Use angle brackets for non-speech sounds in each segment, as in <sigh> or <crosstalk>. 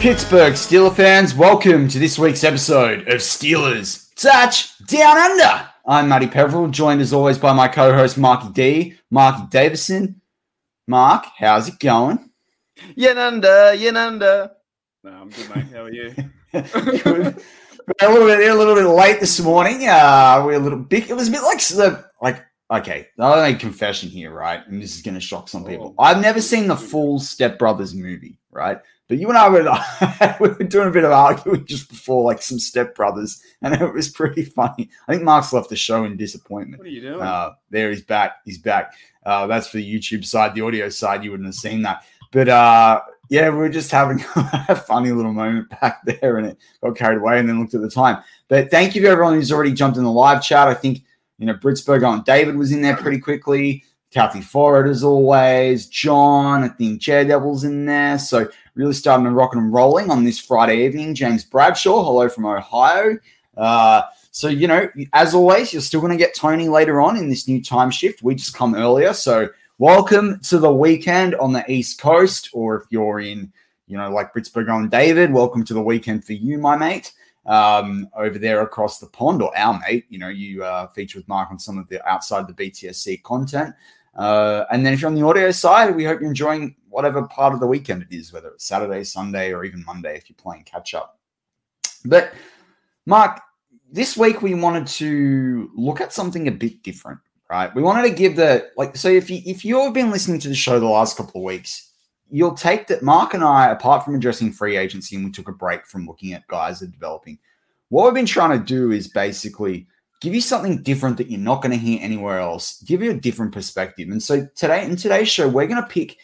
Pittsburgh Steeler fans, welcome to this week's episode of Steelers Touch Down Under. I'm Matty Peverell, joined as always by my co-host Marky D, Marky Davison. Mark, how's it going? Yananda, Yananda. No, I'm good, mate. How are you? good. <laughs> We're a little bit, a little bit late this morning. Uh, we're a little bit. It was a bit like the like. Okay, I'll make a confession here, right? And this is going to shock some people. Oh. I've never seen the full Step Brothers movie, right? But you and I were, <laughs> we were doing a bit of arguing just before, like some Step Brothers, and it was pretty funny. I think Mark's left the show in disappointment. What are you doing? Uh, there, he's back. He's back. Uh, that's for the YouTube side. The audio side, you wouldn't have seen that. But uh, yeah, we were just having <laughs> a funny little moment back there, and it got carried away, and then looked at the time. But thank you to everyone who's already jumped in the live chat. I think you know Britsburg and David was in there pretty quickly. Kathy Forrest as always. John, I think Chair Devil's in there. So really starting to rock and rolling on this Friday evening. James Bradshaw, hello from Ohio. Uh, so, you know, as always, you're still going to get Tony later on in this new time shift. We just come earlier. So, welcome to the weekend on the East Coast. Or if you're in, you know, like Britsburg on David, welcome to the weekend for you, my mate. Um, over there across the pond, or our mate, you know, you uh, feature with Mark on some of the outside the BTSC content. Uh, and then if you're on the audio side, we hope you're enjoying whatever part of the weekend it is, whether it's Saturday, Sunday, or even Monday if you're playing catch up. But Mark, this week we wanted to look at something a bit different, right? We wanted to give the like so if you if you've been listening to the show the last couple of weeks, you'll take that Mark and I, apart from addressing free agency, and we took a break from looking at guys that are developing. What we've been trying to do is basically give you something different that you're not going to hear anywhere else, give you a different perspective. And so today, in today's show, we're going to pick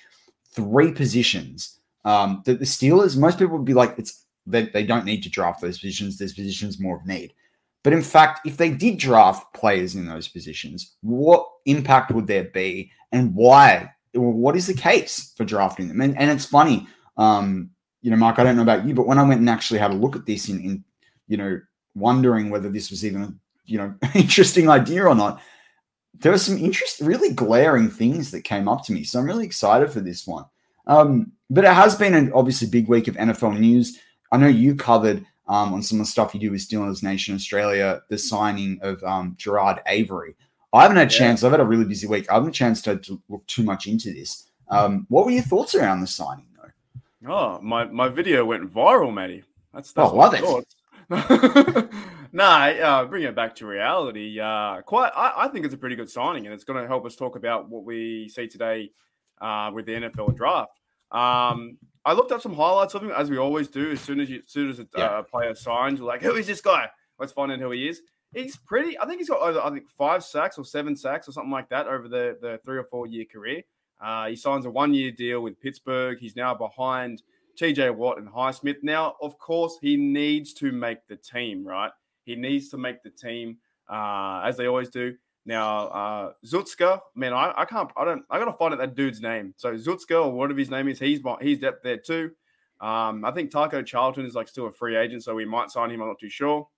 three positions um, that the Steelers, most people would be like, it's they, they don't need to draft those positions. There's positions more of need. But in fact, if they did draft players in those positions, what impact would there be and why? What is the case for drafting them? And, and it's funny, um, you know, Mark, I don't know about you, but when I went and actually had a look at this in, in you know, wondering whether this was even you know <laughs> interesting idea or not. There were some interest really glaring things that came up to me so i'm really excited for this one. Um, but it has been an obviously big week of nfl news. I know you covered um, on some of the stuff you do with steelers nation australia the signing of um, Genard Avery. I haven't had a chance i've had a really busy week i haven't had a chance to, to look too much into this. Um, what were your thoughts around the signing though? Oh, my, my video went viral, matey. That's, that's oh, love it. <laughs> <laughs> nah, uh, bring it back to reality. Uh, quite, I, I, think it's a pretty good signing, and it's going to help us talk about what we see today uh, with the NFL draft. Um, I looked up some highlights of him, as we always do. As soon as you, as soon as a yeah. uh, player signs, we're like, "Who is this guy? Let's find out who he is." He's pretty. I think he's got over, I think five sacks or seven sacks or something like that over the the three or four year career. Uh, he signs a one year deal with Pittsburgh. He's now behind TJ Watt and Highsmith. Now, of course, he needs to make the team, right? He needs to make the team, uh, as they always do. Now, uh, Zutska, man, I, I can't, I don't, I gotta find out that dude's name. So Zutska or whatever his name is, he's he's depth there too. Um, I think Taco Charlton is like still a free agent, so we might sign him. I'm not too sure.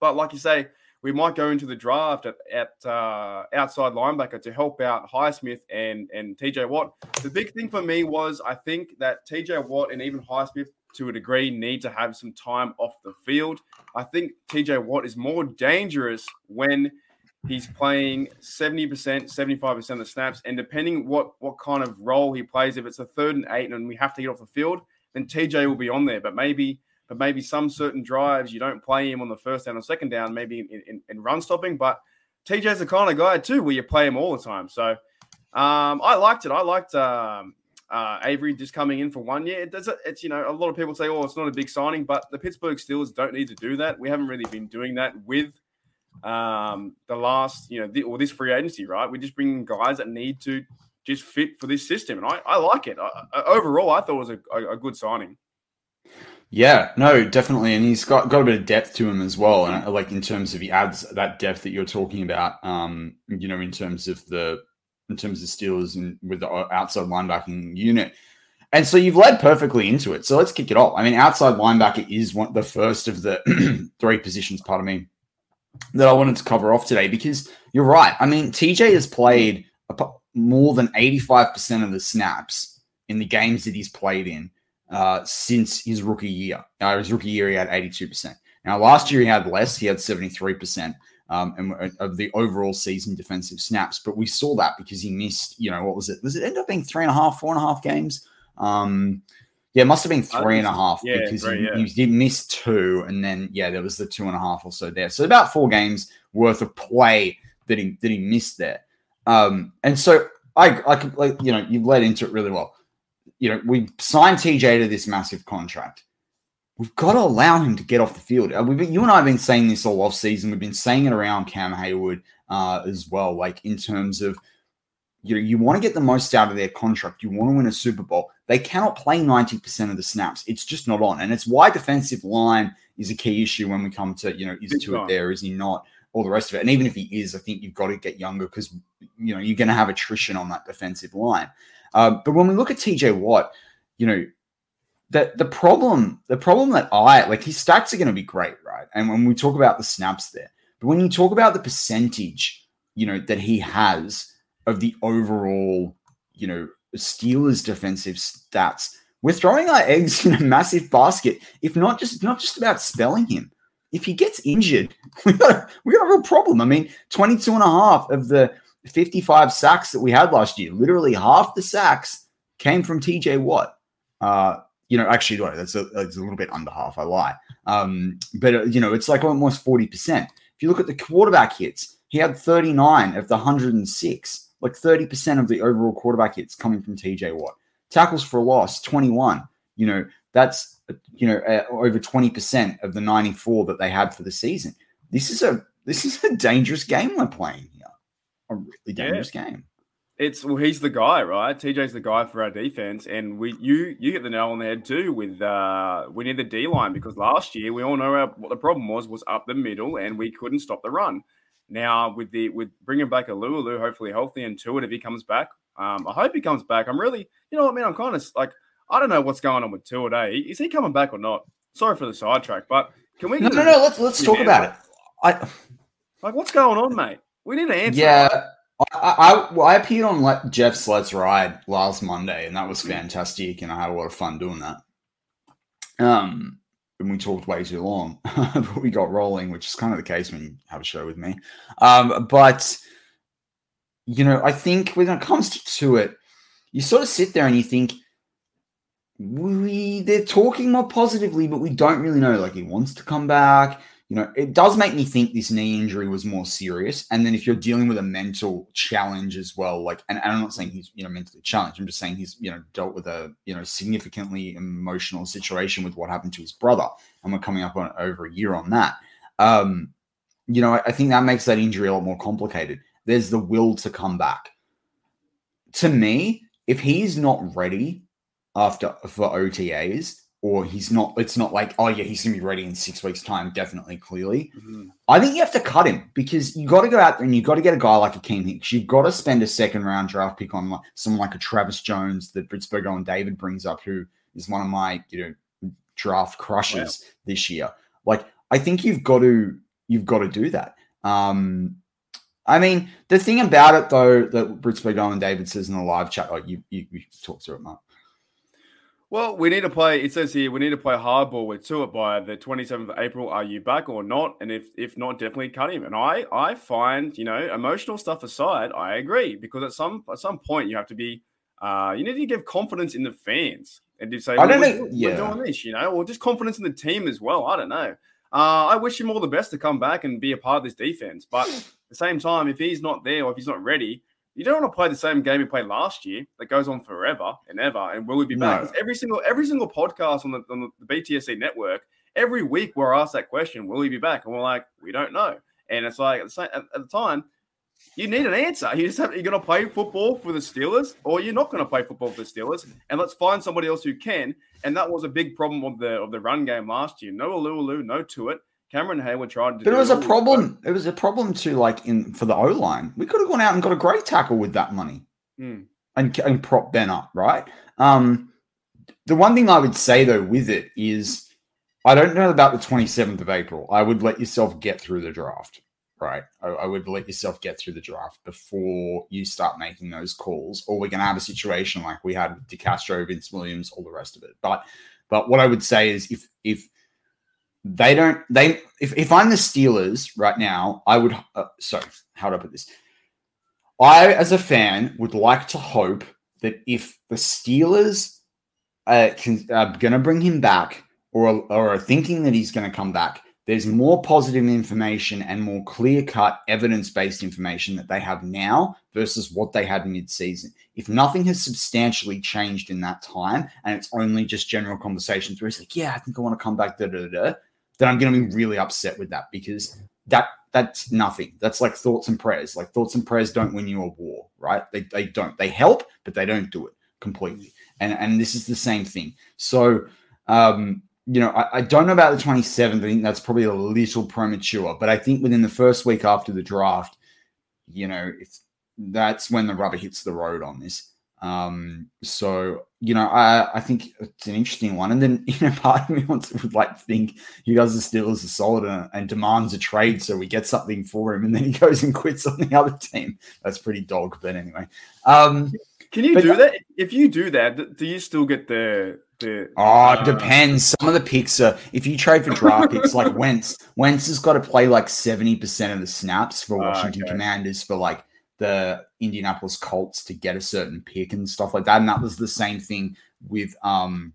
But like you say, we might go into the draft at, at uh, outside linebacker to help out Highsmith and and TJ Watt. The big thing for me was I think that TJ Watt and even Highsmith to a degree need to have some time off the field. I think TJ Watt is more dangerous when he's playing 70%, 75% of the snaps. And depending what what kind of role he plays, if it's a third and eight and we have to get off the field, then TJ will be on there. But maybe but maybe some certain drives you don't play him on the first down or second down, maybe in, in, in run stopping. But TJ's the kind of guy too where you play him all the time. So um, I liked it. I liked um, uh, Avery just coming in for one year. It does. It's you know a lot of people say, oh, it's not a big signing, but the Pittsburgh Steelers don't need to do that. We haven't really been doing that with um, the last, you know, the, or this free agency, right? We're just bringing guys that need to just fit for this system, and I, I like it. I, overall, I thought it was a, a, a, good signing. Yeah, no, definitely, and he's got got a bit of depth to him as well, and like in terms of he adds that depth that you're talking about. Um, you know, in terms of the in terms of Steelers and with the outside linebacking unit. And so you've led perfectly into it. So let's kick it off. I mean, outside linebacker is one the first of the <clears throat> three positions, part of me, that I wanted to cover off today because you're right. I mean, TJ has played more than 85% of the snaps in the games that he's played in uh, since his rookie year. Uh, his rookie year, he had 82%. Now, last year he had less, he had 73%. Um, and uh, of the overall season defensive snaps, but we saw that because he missed, you know, what was it? Was it end up being three and a half, four and a half games? Um, yeah, it must have been three and a half yeah, because three, he, yeah. he, did miss two, and then yeah, there was the two and a half or so there. So about four games worth of play that he that he missed there. Um, and so I I could like you know you've led into it really well. You know we signed TJ to this massive contract. We've got to allow him to get off the field. Uh, we've been, you and I have been saying this all off season. We've been saying it around Cam Heyward uh, as well, like in terms of you know, you want to get the most out of their contract. You want to win a Super Bowl. They cannot play 90% of the snaps. It's just not on. And it's why defensive line is a key issue when we come to, you know, is Tuitt there? Is he not? All the rest of it. And even if he is, I think you've got to get younger because, you know, you're going to have attrition on that defensive line. Um, but when we look at TJ Watt, you know, the, the problem, the problem that I like, his stats are going to be great, right? And when we talk about the snaps there, but when you talk about the percentage, you know, that he has, of the overall, you know, Steelers defensive stats. We're throwing our eggs <laughs> in a massive basket. If not just not just about spelling him. If he gets injured, <laughs> we got we got a real problem. I mean, 22 and a half of the 55 sacks that we had last year, literally half the sacks came from TJ Watt. Uh, you know, actually, that's a, that's a little bit under half. I lie. Um, but, uh, you know, it's like almost 40%. If you look at the quarterback hits, he had 39 of the 106 like 30% of the overall quarterback hits coming from TJ Watt. Tackles for a loss, 21. You know, that's, you know, uh, over 20% of the 94 that they had for the season. This is a this is a dangerous game we're playing here. A really dangerous yeah. game. It's well, he's the guy, right? TJ's the guy for our defense, and we you you hit the nail on the head too. With uh, we need the D line because last year we all know our, what the problem was was up the middle, and we couldn't stop the run. Now with the with bringing back Alualu, hopefully healthy and Tuitt if he comes back. Um, I hope he comes back. I'm really, you know what I mean. I'm kind of like I don't know what's going on with Tuitt. Eh? Is he coming back or not? Sorry for the sidetrack, but can we? No, no, no. Let's let's talk about it. I like what's going on, mate. We need an answer. Yeah. I, I, I appeared on Jeff's Let's Ride last Monday, and that was fantastic, and I had a lot of fun doing that. Um, and we talked way too long, <laughs> but we got rolling, which is kind of the case when you have a show with me. Um, but you know, I think when it comes to, to it, you sort of sit there and you think we they're talking more positively, but we don't really know. Like he wants to come back. You know, it does make me think this knee injury was more serious. And then if you're dealing with a mental challenge as well, like, and, and I'm not saying he's you know mentally challenged. I'm just saying he's you know dealt with a you know significantly emotional situation with what happened to his brother, and we're coming up on over a year on that. Um, you know, I, I think that makes that injury a lot more complicated. There's the will to come back. To me, if he's not ready after for OTAs, or he's not, it's not like, oh yeah, he's gonna be ready in six weeks' time, definitely, clearly. Mm-hmm. I think you have to cut him because you got to go out there and you got to get a guy like a Akiem Hicks. You've got to spend a second round draft pick on like, someone like a Travis Jones that Britzbergo and David brings up, who is one of my you know draft crushes wow. this year. Like, I think you've got to you've got to do that. Um, I mean, the thing about it though that Britzbergo and David says in the live chat, oh, you you, you talk through it, Mark. Well, we need to play. It says here we need to play hardball with Tua by the 27th of April. Are you back or not? And if if not, definitely cut him. And I I find you know emotional stuff aside, I agree because at some at some point you have to be uh you need to give confidence in the fans and to say I don't we're, know, yeah. we're doing this, you know, or just confidence in the team as well. I don't know. Uh, I wish him all the best to come back and be a part of this defense, but at the same time, if he's not there or if he's not ready, you don't want to play the same game you played last year that goes on forever and ever. And will we be back? Every single every single podcast on the, on the BTSC network, every week we're asked that question: Will he be back? And we're like, we don't know. And it's like at the, same, at, at the time, you need an answer. You just have you're going to play football for the Steelers, or you're not going to play football for the Steelers. And let's find somebody else who can. And that was a big problem of the of the run game last year. No Alualu, no Tuitt. Cameron Heyward tried to. But it was a problem. It was a problem to like in for the O line. We could have gone out and got a great tackle with that money, mm. and and prop Ben up, right? Um, the one thing I would say though with it is, I don't know about the twenty seventh of April. I would let yourself get through the draft, right? I, I, would let yourself get through the draft before you start making those calls, or we're gonna have a situation like we had with DeCastro, Vince Williams, all the rest of it. But but what I would say is if if they don't they if, if i'm the steelers right now i would uh, sorry how do i put this i as a fan would like to hope that if the steelers uh, can, are going to bring him back or, or are thinking that he's going to come back there's more positive information and more clear cut evidence based information that they have now versus what they had mid season. If nothing has substantially changed in that time and it's only just general conversations where he's like, yeah, I think I want to come back, da da da, then I'm going to be really upset with that because that that's nothing. That's like thoughts and prayers. Like thoughts and prayers don't win you a war, right? They, they don't. They help, but they don't do it completely. And and this is the same thing. So um, you know, I, I don't know about the 27th. I think that's probably a little premature, but I think within the first week after the draft, you know, it's that's when the rubber hits the road on this. Um, so you know, I, I think it's an interesting one. And then <laughs> you know, part of me wants would like to think he does still as a solid and, and, demands a trade, so we get something for him, and then he <laughs> goes and quits on the other team. That's pretty dog, but anyway. Um, Can you do that? If you do that, do you still get the the? Oh, uh, it depends. Some of the picks are if you trade for draft picks, like <laughs> Wentz. Wentz has got to play like seventy percent of the snaps for ah, Washington okay. Commanders for like the Indianapolis Colts to get a certain pick and stuff like that. And that was the same thing with um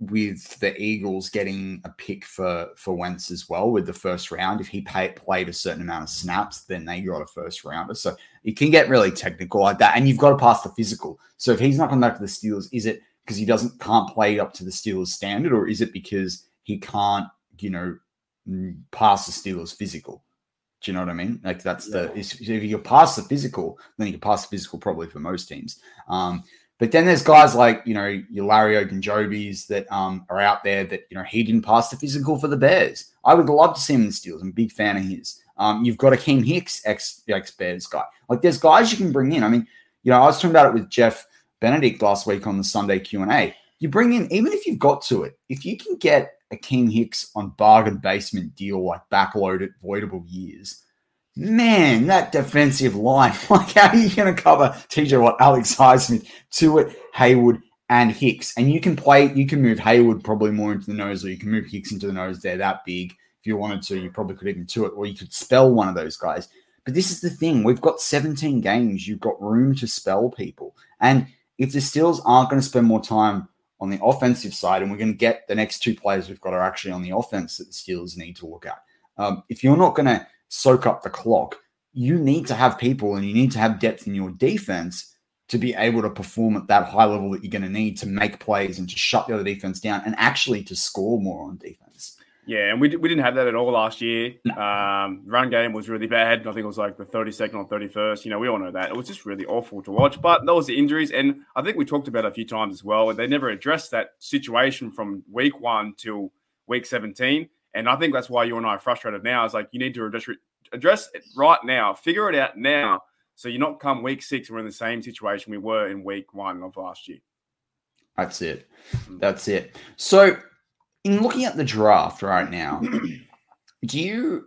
with the Eagles getting a pick for for Wentz as well with the first round. If he pay, played a certain amount of snaps, then they got a first rounder. So it can get really technical like that, and you've got to pass the physical. So if he's not coming back to the Steelers, is it because he doesn't can't play up to the Steelers standard, or is it because he can't, you know, pass the Steelers physical? Do you know what I mean? Like that's yeah. the if you pass the physical, then you can pass the physical probably for most teams. Um, but then there's guys like you know your Larry Ogunjobis that um, are out there that you know he didn't pass the physical for the Bears. I would love to see him in the Steelers. I'm a big fan of his. Um, you've got Akiem Hicks, ex ex Bears guy. Like there's guys you can bring in. I mean, you know, I was talking about it with Jeff Benedict last week on the Sunday Q and A. You bring in even if you've got to it, if you can get Akiem Hicks on bargain basement deal, like backloaded voidable years. Man, that defensive line, <laughs> like how are you going to cover TJ Watt, Alex Highsmith, Tuitt, Heyward, and Hicks? And you can play, you can move Heyward probably more into the nose, or you can move Hicks into the nose. They're that big. If you wanted to, you probably could even Tuitt, or you could spell one of those guys. But this is the thing: we've got 17 games. You've got room to spell people, and if the Steelers aren't going to spend more time on the offensive side, and we're going to get the next two players we've got are actually on the offense that the Steelers need to look at. Um, if you're not going to soak up the clock, you need to have people and you need to have depth in your defense to be able to perform at that high level that you're going to need to make plays and to shut the other defense down and actually to score more on defense. Yeah, and we, we didn't have that at all last year. Um, run game was really bad. I think it was like the 32nd or 31st. You know, we all know that. It was just really awful to watch. But those the injuries. And I think we talked about it a few times as well. They never addressed that situation from week one till week 17. And I think that's why you and I are frustrated now. Is like you need to address, address it right now, figure it out now. So you're not come week six, we're in the same situation we were in week one of last year. That's it. Mm. That's it. So in looking at the draft right now, <clears throat> do you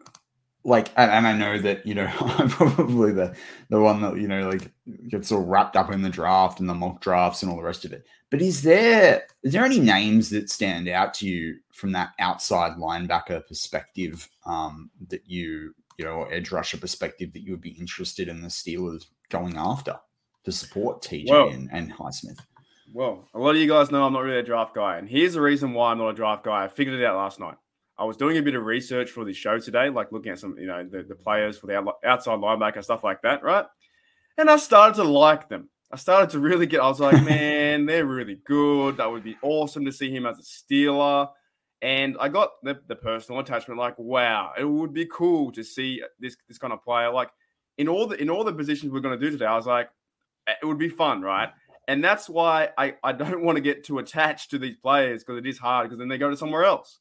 like and, and, I know that you know <laughs> I'm probably the the one that you know like gets all wrapped up in the draft and the mock drafts and all the rest of it. But is there is there any names that stand out to you from that outside linebacker perspective um, that you you know edge rusher perspective that you would be interested in the Steelers going after to support TJ well, and, and Highsmith? Well, a lot of you guys know I'm not really a draft guy, and here's the reason why I'm not a draft guy. I figured it out last night. I was doing a bit of research for this show today, like looking at some, you know, the, the players for the outside linebacker stuff like that, right? And I started to like them. I started to really get. I was like, <laughs> man, they're really good. That would be awesome to see him as a Steeler. And I got the, the personal attachment, like, wow, it would be cool to see this this kind of player. Like in all the in all the positions we're going to do today, I was like, it would be fun, right? And that's why I, I don't want to get too attached to these players because it is hard because then they go to somewhere else.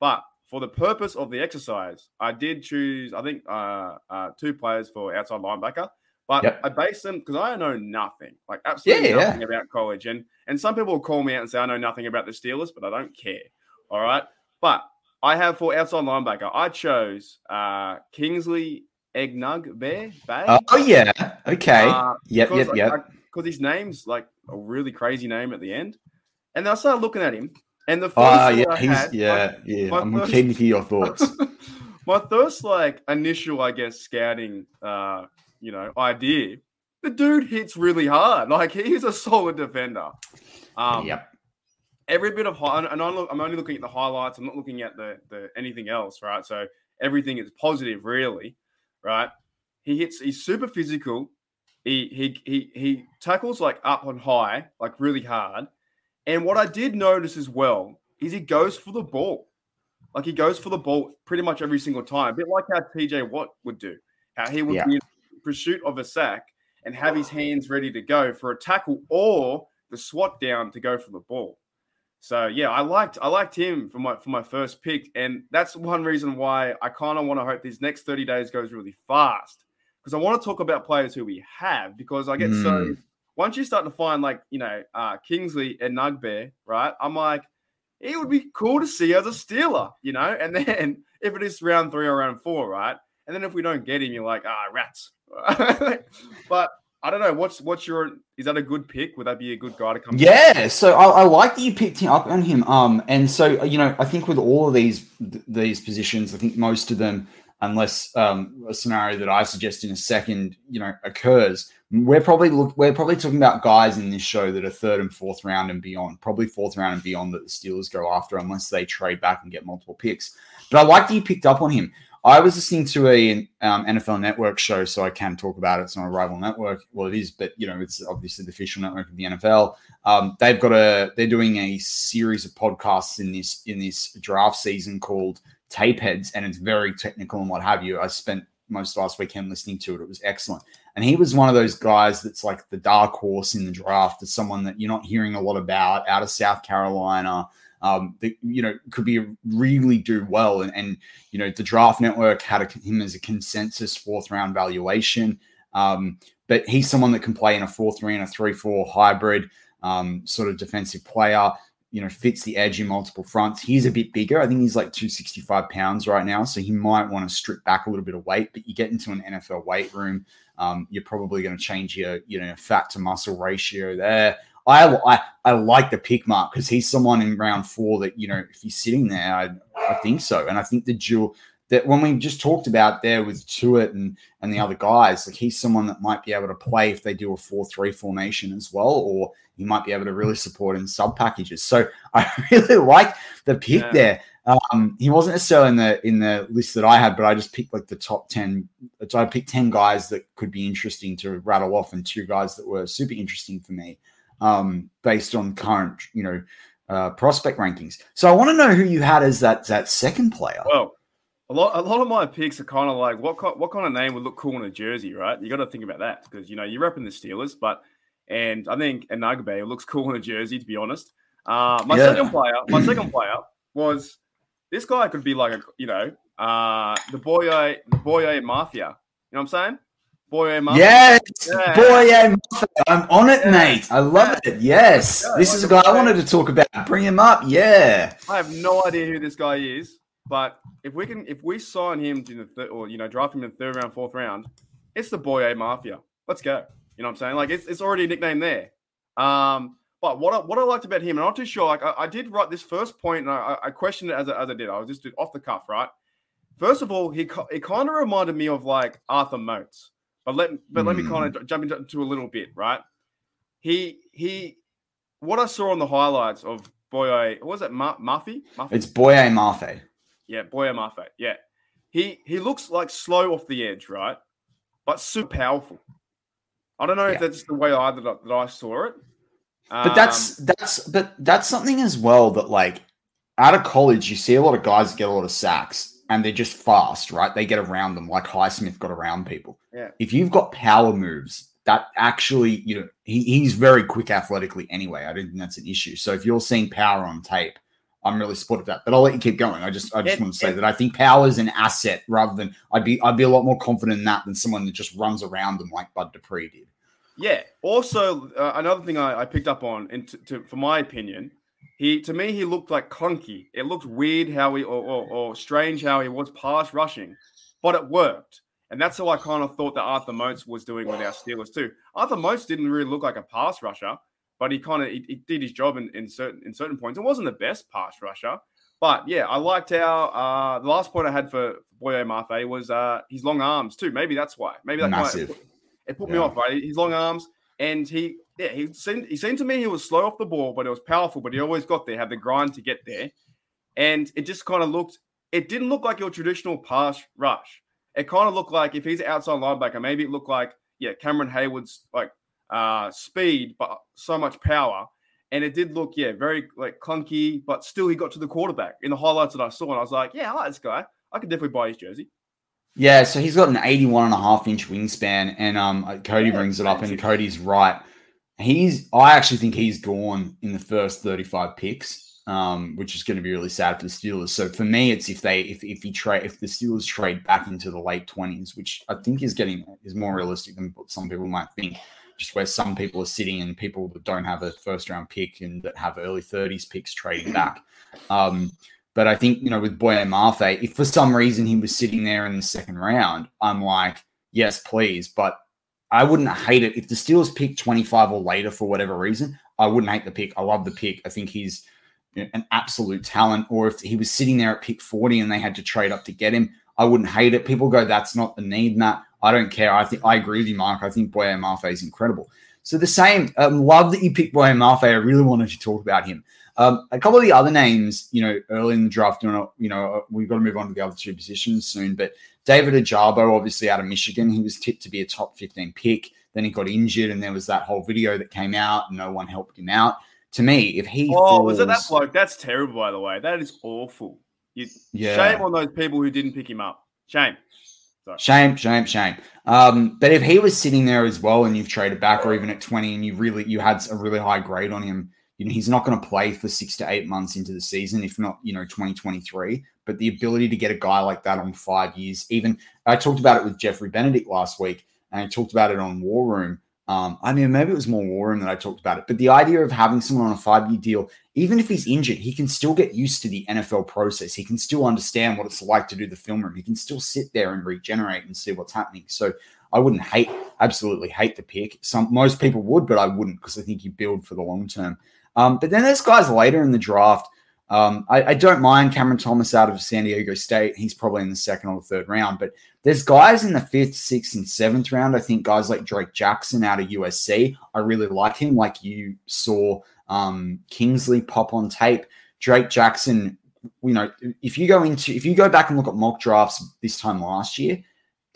But for the purpose of the exercise, I did choose, I think, uh, uh, two players for outside linebacker. But yep. I base them because I know nothing, like absolutely yeah, nothing yeah. about college. And and some people will call me out and say I know nothing about the Steelers, but I don't care. All right. But I have for outside linebacker, I chose uh, Kingsley Egnug Bear Bay. Oh yeah. Okay. Uh, yep. Yep. Yep because his name's like a really crazy name at the end. And then I started looking at him, and the first uh, yeah, he's, had, yeah, yeah. I'm first, keen to hear your <laughs> thoughts. my first like initial, I guess, scouting, uh, you know, idea. The dude hits really hard. Like he's a solid defender. Um, yep. Every bit of high, and I'm, I'm only looking at the highlights. I'm not looking at the the anything else, right? So everything is positive, really, right? He hits. He's super physical. He he he he tackles like up on high, like really hard. And what I did notice as well is he goes for the ball. Like he goes for the ball pretty much every single time. A bit like how TJ Watt would do. How he would yeah. be in pursuit of a sack and have his hands ready to go for a tackle or the swat down to go for the ball. So yeah, I liked I liked him for my for my first pick, and that's one reason why I kind of want to hope these next 30 days goes really fast because I want to talk about players who we have because I get mm. so once you start to find like you know uh, Kingsley Enagbare, right? I'm like, it would be cool to see as a Steeler, you know. And <laughs> then if it is round three or round four, right? And then if we don't get him, you're like, ah, rats. <laughs> but I don't know. What's what's your? Is that a good pick? Would that be a good guy to come? Yeah. So I, I, like that you picked him up on him. Um, and so you know, I think with all of these th- these positions, I think most of them unless um, a scenario that I suggest in a second, you know, occurs. We're probably look, we're probably talking about guys in this show that are third and fourth round and beyond, probably fourth round and beyond that the Steelers go after unless they trade back and get multiple picks. But I like that you picked up on him. I was listening to a um, NFL Network show, so I can talk about it. It's not a rival network. Well, it is, but you know, it's obviously the official network of the NFL. Um, they've got a they're doing a series of podcasts in this in this draft season called tape heads and it's very technical and what have you. I spent most last weekend listening to it. It was excellent. And he was one of those guys that's like the dark horse in the draft. is someone that you're not hearing a lot about out of South Carolina. Um, that, you know, could be really do well. And, and you know, the draft network had a, him as a consensus fourth round valuation. Um, but he's someone that can play in a 4 3 and a 3 4 hybrid um, sort of defensive player you know, fits the edge in multiple fronts. He's a bit bigger. I think he's like 265 pounds right now. So he might want to strip back a little bit of weight, but you get into an NFL weight room, um, you're probably going to change your, you know, fat to muscle ratio there. I, I, I like the pick mark because he's someone in round four that, you know, if he's sitting there, I, I think so. And I think the dual, that when we just talked about there with Tuitt and and the other guys, like he's someone that might be able to play if they do a four-three formation as well, or he might be able to really support in sub packages. So <laughs> I really like the pick yeah. there. Um, he wasn't necessarily in the in the list that I had, but I just picked like the top ten. So I picked ten guys that could be interesting to rattle off, and two guys that were super interesting for me, um, based on current, you know, uh, prospect rankings. So I want to know who you had as that that second player. Well, a lot a lot of my picks are kind of like what what kind of name would look cool in a jersey, right? You got to think about that because you know you're repping the Steelers, but and I think Anugbe looks cool in a jersey. To be honest, uh, my yeah. second player, my second player was this guy could be like a you know uh, the Boye the Boye Mafia. You know what I'm saying? Boye Mafia. Yes, yeah. Boye Mafia. I'm on it, yeah. mate. I love it. Yes, this like is a guy I wanted to talk about. Bring him up. Yeah. I have no idea who this guy is, but if we can, if we sign him in the third, or you know, draft him in the third round, fourth round, it's the Boye Mafia. Let's go. You know what I'm saying? Like it's, it's already a nickname there. Um, but what I, what I liked about him, and I'm not too sure. Like I, I did write this first point, and I, I questioned it as I, as I did. I was just off the cuff, right? First of all, he it kind of reminded me of like Arthur Moats, but let but mm. let me kind of hmm. jump into a little bit, right? He he, what I saw on the highlights of Boye, what was it Muffy? Muffy? It's Boye Mafe. Yeah, Boye Mafe. Yeah, he he looks like slow off the edge, right? But super powerful. I don't know yeah. if that's the way I that, that I saw it. But that's um, that's but that's something as well that like out of college you see a lot of guys get a lot of sacks and they're just fast, right? They get around them like Highsmith got around people. Yeah. If you've got power moves, that actually, you know, he, he's very quick athletically anyway. I don't think that's an issue. So if you're seeing power on tape, I'm really supportive of that. But I'll let you keep going. I just I just it, want to say it, that I think power is an asset rather than I'd be I'd be a lot more confident in that than someone that just runs around them like Bud Dupree did. Yeah. Also, uh, another thing I, I, picked up on, and to, to, for my opinion, he to me he looked like clunky. It looked weird how he or, or, or, strange how he was pass rushing, but it worked, and that's how I kind of thought that Arthur Moats was doing with our Steelers too. Arthur Moats didn't really look like a pass rusher, but he kind of he, he, did his job in, in certain in certain points. It wasn't the best pass rusher, but yeah, I liked how uh, the last point I had for Boye Mafe was uh, his long arms too. Maybe that's why. Maybe that massive. Kind of, it put yeah. me off, right? His long arms, and he, yeah, he seemed he seemed to me he was slow off the ball, but it was powerful. But he always got there, had the grind to get there, and it just kind of looked. It didn't look like your traditional pass rush. It kind of looked like if he's an outside linebacker, maybe it looked like yeah, Cameron Heyward's like uh, speed, but so much power. And it did look, yeah, very like clunky, but still he got to the quarterback in the highlights that I saw. And I was like, yeah, I like this guy. I could definitely buy his jersey. Yeah, so he's got an 81 and a half inch wingspan, and um, uh, Cody yeah, brings it up, and Cody's right. He's, I actually think he's gone in the first 35 picks, um, which is going to be really sad for the Steelers. So for me, it's if they, if if he trade, if the Steelers trade back into the late 20s, which I think is getting is more realistic than what some people might think. Just where some people are sitting and people that don't have a first round pick and that have early 30s picks trading back. Um, but I think, you know, with Boye Mafe, if for some reason he was sitting there in the second round, I'm like, yes, please. But I wouldn't hate it. If the Steelers pick 25 or later for whatever reason, I wouldn't hate the pick. I love the pick. I think he's an absolute talent. Or if he was sitting there at pick 40 and they had to trade up to get him, I wouldn't hate it. People go, that's not the need, Matt. I don't care. I think I agree with you, Mark. I think Boye Mafe is incredible. So the same, um, love that you picked Boye Mafe. I really wanted to talk about him. Um, a couple of the other names, you know, early in the draft, you know, we've got to move on to the other two positions soon. But David Ojabo, obviously out of Michigan, he was tipped to be a top 15 pick. Then he got injured, and there was that whole video that came out, and no one helped him out. To me, if he oh, falls, was it that bloke? That's terrible, by the way. That is awful. You, yeah. Shame on those people who didn't pick him up. Shame. Shame, shame, shame. Um, but if he was sitting there as well, and you've traded back, or even at twenty, and you really you had a really high grade on him, you know, he's not going to play for six to eight months into the season, if not, you know, 2023. But the ability to get a guy like that on five years, even I talked about it with Jeffrey Benedict last week, and I talked about it on War Room. Um, I mean, maybe it was more War Room that I talked about it, but the idea of having someone on a five year deal, even if he's injured, he can still get used to the NFL process. He can still understand what it's like to do the film room. He can still sit there and regenerate and see what's happening. So I wouldn't hate, absolutely hate the pick. Some most people would, but I wouldn't because I think you build for the long term. Um, but then there's guys later in the draft. Um, I, I, don't mind Cameron Thomas out of San Diego State. He's probably in the second or third round, but there's guys in the fifth, sixth, and seventh round. I think guys like Drake Jackson out of USC. I really like him. Like you saw um, Kingsley pop on tape. Drake Jackson, you know, if you go into if you go back and look at mock drafts this time last year,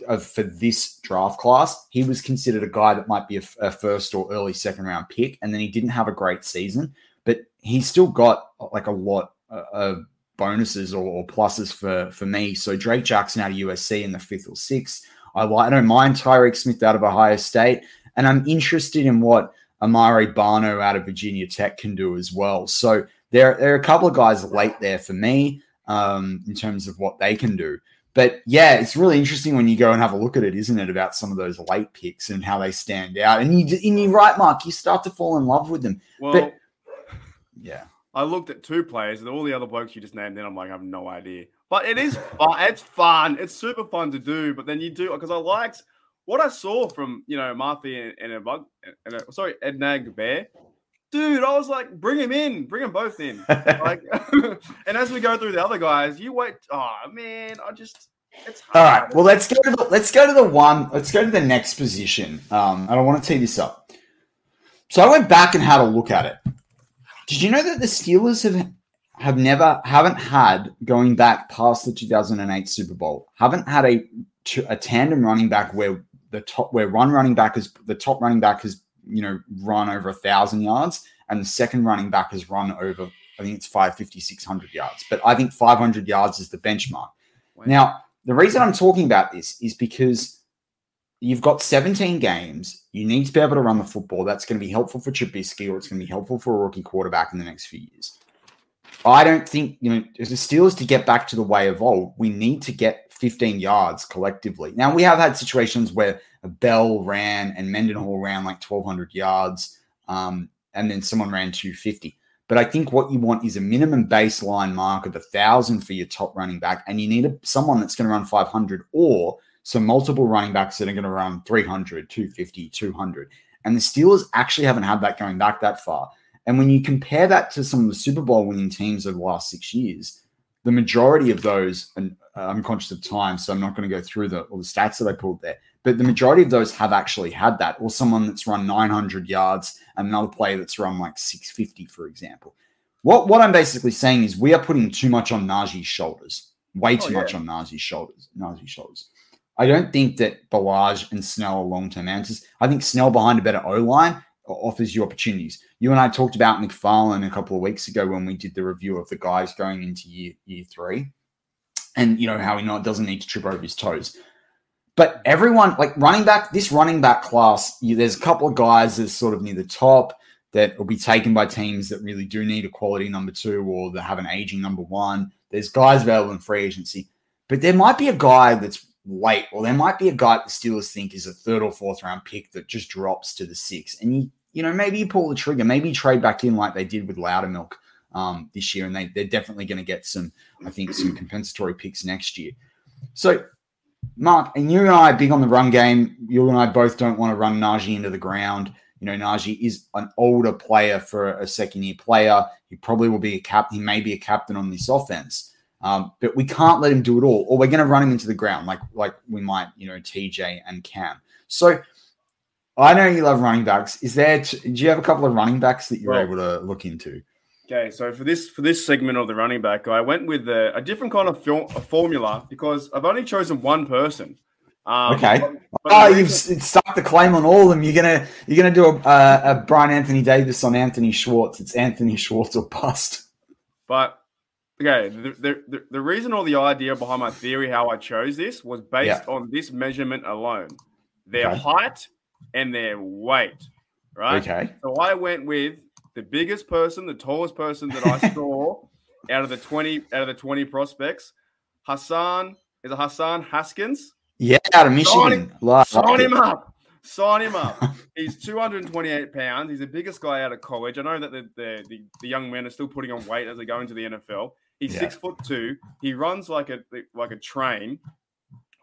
of for this draft class, he was considered a guy that might be a, a, first or early second round pick, and then he didn't have a great season, but he's still got like a lot uh, of bonuses or, or pluses for for me. So Drake Jackson out of USC in the fifth or sixth, I like. I don't mind Tyreke Smith out of Ohio State, and I'm interested in what Amare Barno out of Virginia Tech can do as well. So there, there are a couple of guys late there for me um, in terms of what they can do. But yeah, it's really interesting when you go and have a look at it, isn't it? About some of those late picks and how they stand out. And you, and you're right, Mark. You start to fall in love with them. Well, but, yeah. I looked at two players, and all the other blokes you just named, then I'm like, I have no idea. But it is <laughs> fun. It's fun. It's super fun to do. But then you do because I liked what I saw from you know Marthy and, and a bug and a, sorry Ednag Bear. Dude, I was like, bring him in, bring them both in. <laughs> like, <laughs> and as we go through the other guys, you wait. Oh man, I just it's hard. all right. Well, let's go to the let's go to the one. Let's go to the next position. Um, and I want to tee this up. So I went back and had a look at it. Did you know that the Steelers have have never haven't had going back past the 2008 Super Bowl haven't had a a tandem running back where the top where one running back is the top running back has you know, run over a thousand yards, and the second running back has run over, I think it's 550, 600 yards. But I think 500 yards is the benchmark. Wow. Now, the reason I'm talking about this is because you've got 17 games. You need to be able to run the football. That's going to be helpful for Trubisky, or it's going to be helpful for a rookie quarterback in the next few years. I don't think, you know, as the Steelers to get back to the way of old, we need to get 15 yards collectively. Now, we have had situations where Bell ran and Mendenhall ran like 1,200 yards, um, and then someone ran 250. But I think what you want is a minimum baseline mark of a thousand for your top running back, and you need a, someone that's going to run 500 or some multiple running backs that are going to run 300, 250, 200. And the Steelers actually haven't had that going back that far. And when you compare that to some of the Super Bowl winning teams of the last six years, the majority of those, and uh, I'm conscious of time, so I'm not going to go through the, all the stats that I pulled there, but the majority of those have actually had that, or someone that's run 900 yards and another player that's run like 650, for example. What what I'm basically saying is we are putting too much on Najee's shoulders, way oh, too oh, yeah. much on Najee's shoulders. Najee's shoulders. I don't think that Ballage and Snell are long term answers. I think Snell behind a better O line offers you opportunities. You and I talked about McFarland a couple of weeks ago when we did the review of the guys going into year year three, and you know how he not doesn't need to trip over his toes. But everyone, like running back, this running back class, you, there's a couple of guys that's sort of near the top that will be taken by teams that really do need a quality number two or that have an aging number one. There's guys available in free agency, but there might be a guy that's late, or there might be a guy the Steelers think is a third or fourth round pick that just drops to the six. And you, you know, maybe you pull the trigger, maybe you trade back in like they did with Loudermilk um, this year, and they, they're definitely going to get some, I think, some compensatory picks next year. So Mark, and you and I are big on the run game. You and I both don't want to run Najee into the ground. You know, Najee is an older player for a second year player. He probably will be a captain. He may be a captain on this offense. Um, but we can't let him do it all, or we're going to run him into the ground, like like we might, you know, TJ and Cam. So I know you love running backs. Is there? T- do you have a couple of running backs that you're well, able to look into? Okay, so for this for this segment of the running back, I went with a, a different kind of fil- a formula because I've only chosen one person. Um, okay. But, but oh, you've stuck the claim on all of them. You're gonna you're gonna do a, a, a Bryan Anthony Davis on Anthony Schwartz. It's Anthony <laughs> Schwartz or bust. But okay, the, the, the, reason or the idea behind my theory how I chose this was based yeah. on this measurement alone, their okay. height and their weight. Right. Okay. So I went with the biggest person, the tallest person that I <laughs> saw out of the 20 out of the 20 prospects. Hassan is a Hassan Haskins. Yeah, out of Michigan. Sign him, sign him up. Sign him up. <laughs> He's 228 pounds. He's the biggest guy out of college. I know that the, the, the, the young men are still putting on weight as they go into the NFL. He's yeah. six foot two. He runs like a like a train,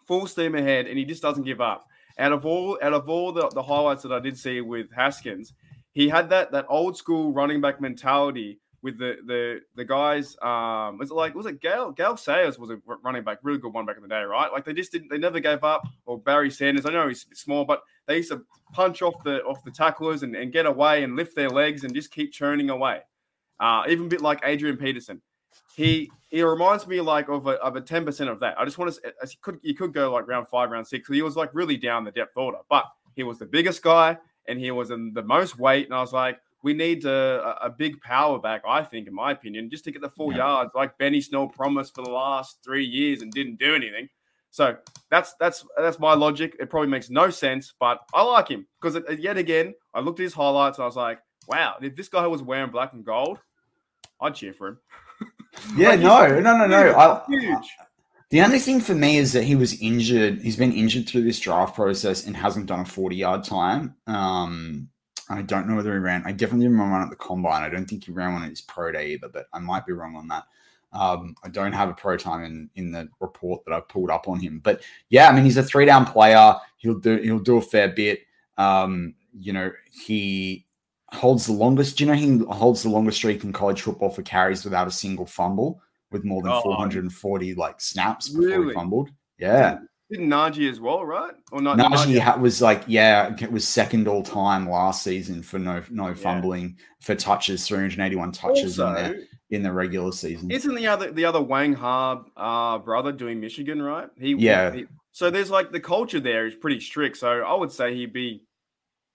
full steam ahead, and he just doesn't give up. Out of all out of all the, the highlights that I did see with Haskins, he had that that old school running back mentality with the the the guys. Um, was it like was it Gale Gale Sayers was a running back, really good one back in the day, right? Like they just didn't, they never gave up. Or Barry Sanders, I know he's small, but they used to punch off the off the tacklers and, and get away and lift their legs and just keep churning away. Uh, even a bit like Adrian Peterson. He he reminds me like of a of a ten percent of that. I just want to you could you could go like round five, round six. He was like really down the depth order, but he was the biggest guy and he was in the most weight. And I was like, we need a, a big power back, I think, in my opinion, just to get the full yeah. yards, like Benny Snell promised for the last three years and didn't do anything. So that's that's that's my logic. It probably makes no sense, but I like him because yet again, I looked at his highlights and I was like, wow, if this guy was wearing black and gold, I'd cheer for him. <laughs> Yeah, like, no, no, no, no. I, huge. the only thing for me is that he was injured. He's been injured through this draft process and hasn't done a 40 yard time. Um, I don't know whether he ran. I definitely didn't run one at the combine. I don't think he ran one at his pro day either, but I might be wrong on that. Um, I don't have a pro time in in the report that I've pulled up on him, but yeah, I mean he's a three down player. He'll do he'll do a fair bit. Um, you know he holds the longest. Do you know he holds the longest streak in college football for carries without a single fumble, with more than oh, 440 like snaps before really? he fumbled. Yeah. Didn't Najee as well, right? Or not? Najee, Najee? was like, yeah, it was second all time last season for no no fumbling yeah. for touches, 381 touches also, in, the, in the regular season. Isn't the other the other Wang Hab uh, brother doing Michigan, right? He yeah. He, so there's like the culture there is pretty strict. So I would say he'd be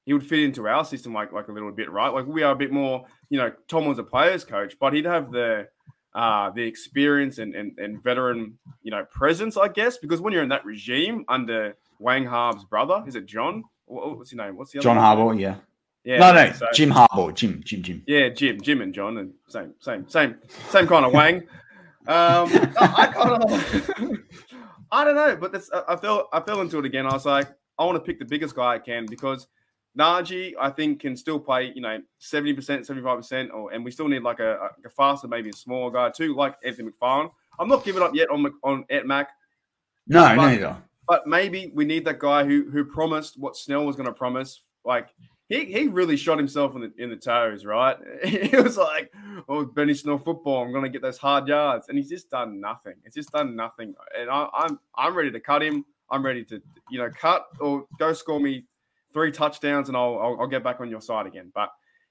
he would fit into our system like like a little bit, right? Like we are a bit more, you know, Tom was a players coach, but he'd have the uh the experience and, and and veteran, you know, presence, I guess, because when you're in that regime under Wang Harb's brother, is it John? What's his name? What's the other John Harbaugh? Yeah. Yeah. No, no, so, Jim Harbaugh. Jim, Jim, Jim. Yeah, Jim, Jim, and John, and same, same, same, same kind of Wang. Um, I, I kind of, <laughs> I don't know, but this, I fell, I fell into it again. I was like, I want to pick the biggest guy I can because Najee, I think, can still play, you know, 70%, 75%, or and we still need like a, a faster, maybe a smaller guy too, like Anthony McFarland. I'm not giving up yet on on Ant Mac. No, but, neither. But maybe we need that guy who who promised what Snell was going to promise. Like he he really shot himself in the in the toes, right? <laughs> he was like, "Oh, Benny Snell football. I'm going to get those hard yards," and he's just done nothing. It's just done nothing. And I, I'm I'm ready to cut him. I'm ready to you know cut or go score me three touchdowns, and I'll, I'll, I'll get back on your side again. But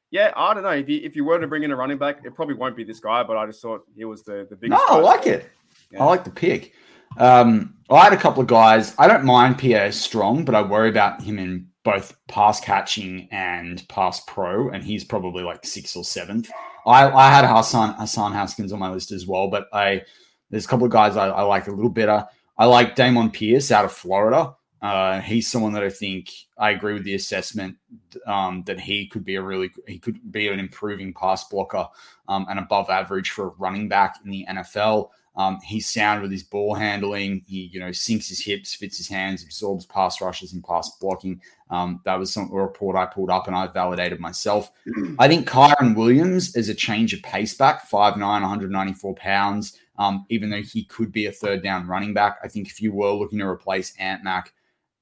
yeah, I don't know if you if you were to bring in a running back, it probably won't be this guy. But I just thought he was the the biggest. No, I like it. Yeah. I like the pick. Um, I had a couple of guys. I don't mind Pierre Strong, but I worry about him in both pass catching and pass pro, and he's probably like sixth or seventh. I, I had Hassan Hassan Haskins on my list as well, but I there's a couple of guys I, I like a little better. I like Dameon Pierce out of Florida. Uh, he's someone that I think I agree with the assessment um, that he could be a really he could be an improving pass blocker um, and above average for a running back in the NFL. Um, he's sound with his ball handling. He you know sinks his hips, fits his hands, absorbs pass rushes and pass blocking. Um, that was some a report I pulled up and I validated myself. <clears throat> I think Kyren Williams is a change of pace back, 5'9", 194 pounds. Um, even though he could be a third down running back, I think if you were looking to replace Ant Mac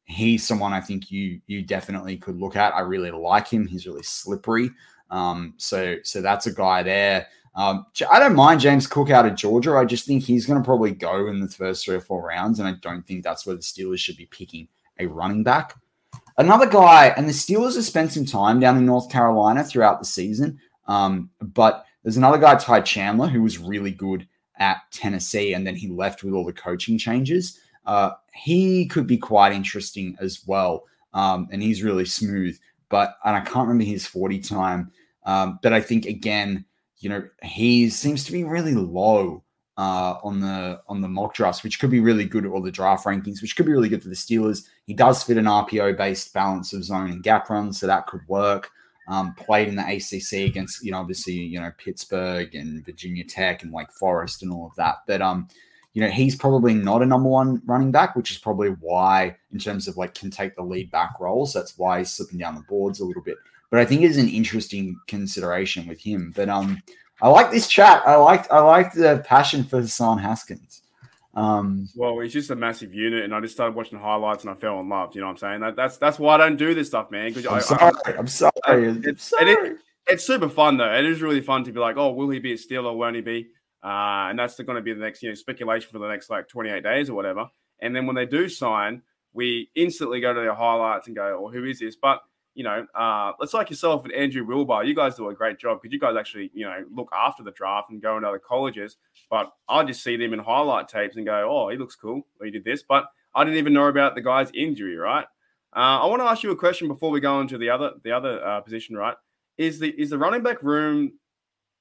he's someone I think you you definitely could look at. I really like him. He's really slippery. Um, so so that's a guy there. Um, I don't mind James Cook out of Georgia. I just think he's going to probably go in the first three or four rounds, and I don't think that's where the Steelers should be picking a running back. Another guy, and the Steelers have spent some time down in North Carolina throughout the season. Um, but there's another guy, Ty Chandler, who was really good at Tennessee, and then he left with all the coaching changes. Uh, he could be quite interesting as well. Um, and he's really smooth. But and I can't remember his 40 time. Um, but I think again, you know, he seems to be really low uh, on the on the mock drafts, which could be really good, or the draft rankings, which could be really good for the Steelers. He does fit an RPO based balance of zone and gap runs, so that could work. Um, played in the ACC against, you know, obviously, you know, Pittsburgh and Virginia Tech and Wake Forest and all of that. But um, you know, he's probably not a number one running back, which is probably why, in terms of like, can take the lead back roles. That's why he's slipping down the boards a little bit. But I think it's an interesting consideration with him. But um, I like this chat. I liked I liked the passion for Hassan Haskins. Um, well, he's just a massive unit, and I just started watching highlights and I fell in love. You know what I'm saying? That, that's that's why I don't do this stuff, man. Because I'm, sorry. I, am sorry. I'm sorry. It, it's super fun though. It is really fun to be like, oh, will he be a Steeler? Won't he be? Uh, and that's going to be the next, you know, speculation for the next like 28 days or whatever. And then when they do sign, we instantly go to their highlights and go, "Well, who is this?" But you know, uh, let's like yourself and Andrew Wilbar. You guys do a great job because you guys actually, you know, look after the draft and go into other colleges. But I just see them in highlight tapes and go, "Oh, he looks cool. He did this," but I didn't even know about the guy's injury. Right? Uh, I want to ask you a question before we go into the other the other uh, position. Right? Is the is the running back room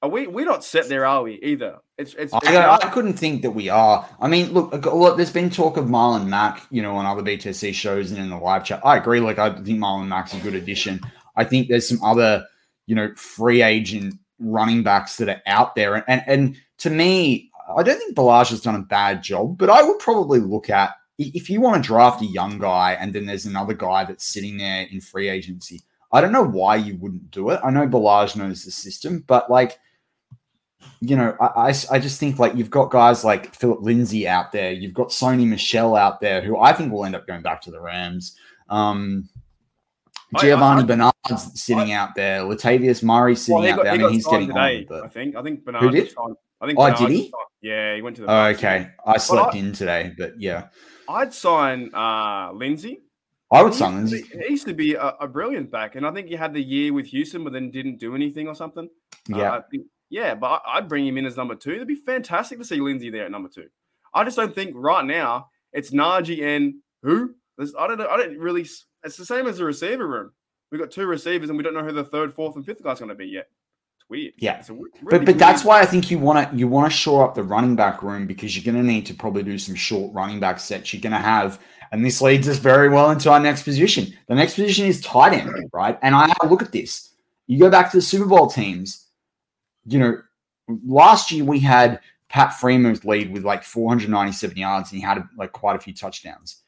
are we we're not set there, are we? Either it's it's. it's I, I, couldn't think that we are. I mean, look, look. There's been talk of Marlon Mack, you know, on other BTSC shows and in the live chat. I agree. Like, I think Marlon Mack's a good addition. I think there's some other, you know, free agent running backs that are out there, and and, and to me, I don't think Ballage has done a bad job, but I would probably look at if you want to draft a young guy and then there's another guy that's sitting there in free agency. I don't know why you wouldn't do it. I know Ballage knows the system, but like you know, I, I, I, just think like you've got guys like Philip Lindsay out there, you've got Sony Michel out there, who I think will end up going back to the Rams. Um, Giovani I, Bernard's sitting out there, Latavius Murray sitting well, got, out there. I mean, he's getting today, on. I think. I think Bernard. Who did? I think. Oh, Bernard did he? Yeah, he went to the. Oh, okay, I slept in today, but yeah. I'd sign uh, Lindsay. I would sign Lindsay. He used to be a, a, brilliant back, and I think he had the year with Houston, but then didn't do anything or something. Yeah, uh, yeah, but I'd bring him in as number two. It'd be fantastic to see Lindsay there at number two. I just don't think right now it's Najee and who. There's, I don't know. I don't really. It's the same as the receiver room. We've got two receivers and we don't know who the third, fourth, and fifth guy's going to be yet. It's weird. Yeah, it's really but but that's why I think you want to you want to shore up the running back room because you're going to need to probably do some short running back sets. You're going to have, and this leads us very well into our next position. The next position is tight end, right? And I look at this. You go back to the Super Bowl teams you know, last year we had Pat Freiermuth lead with like 497 yards and he had like quite a few touchdowns.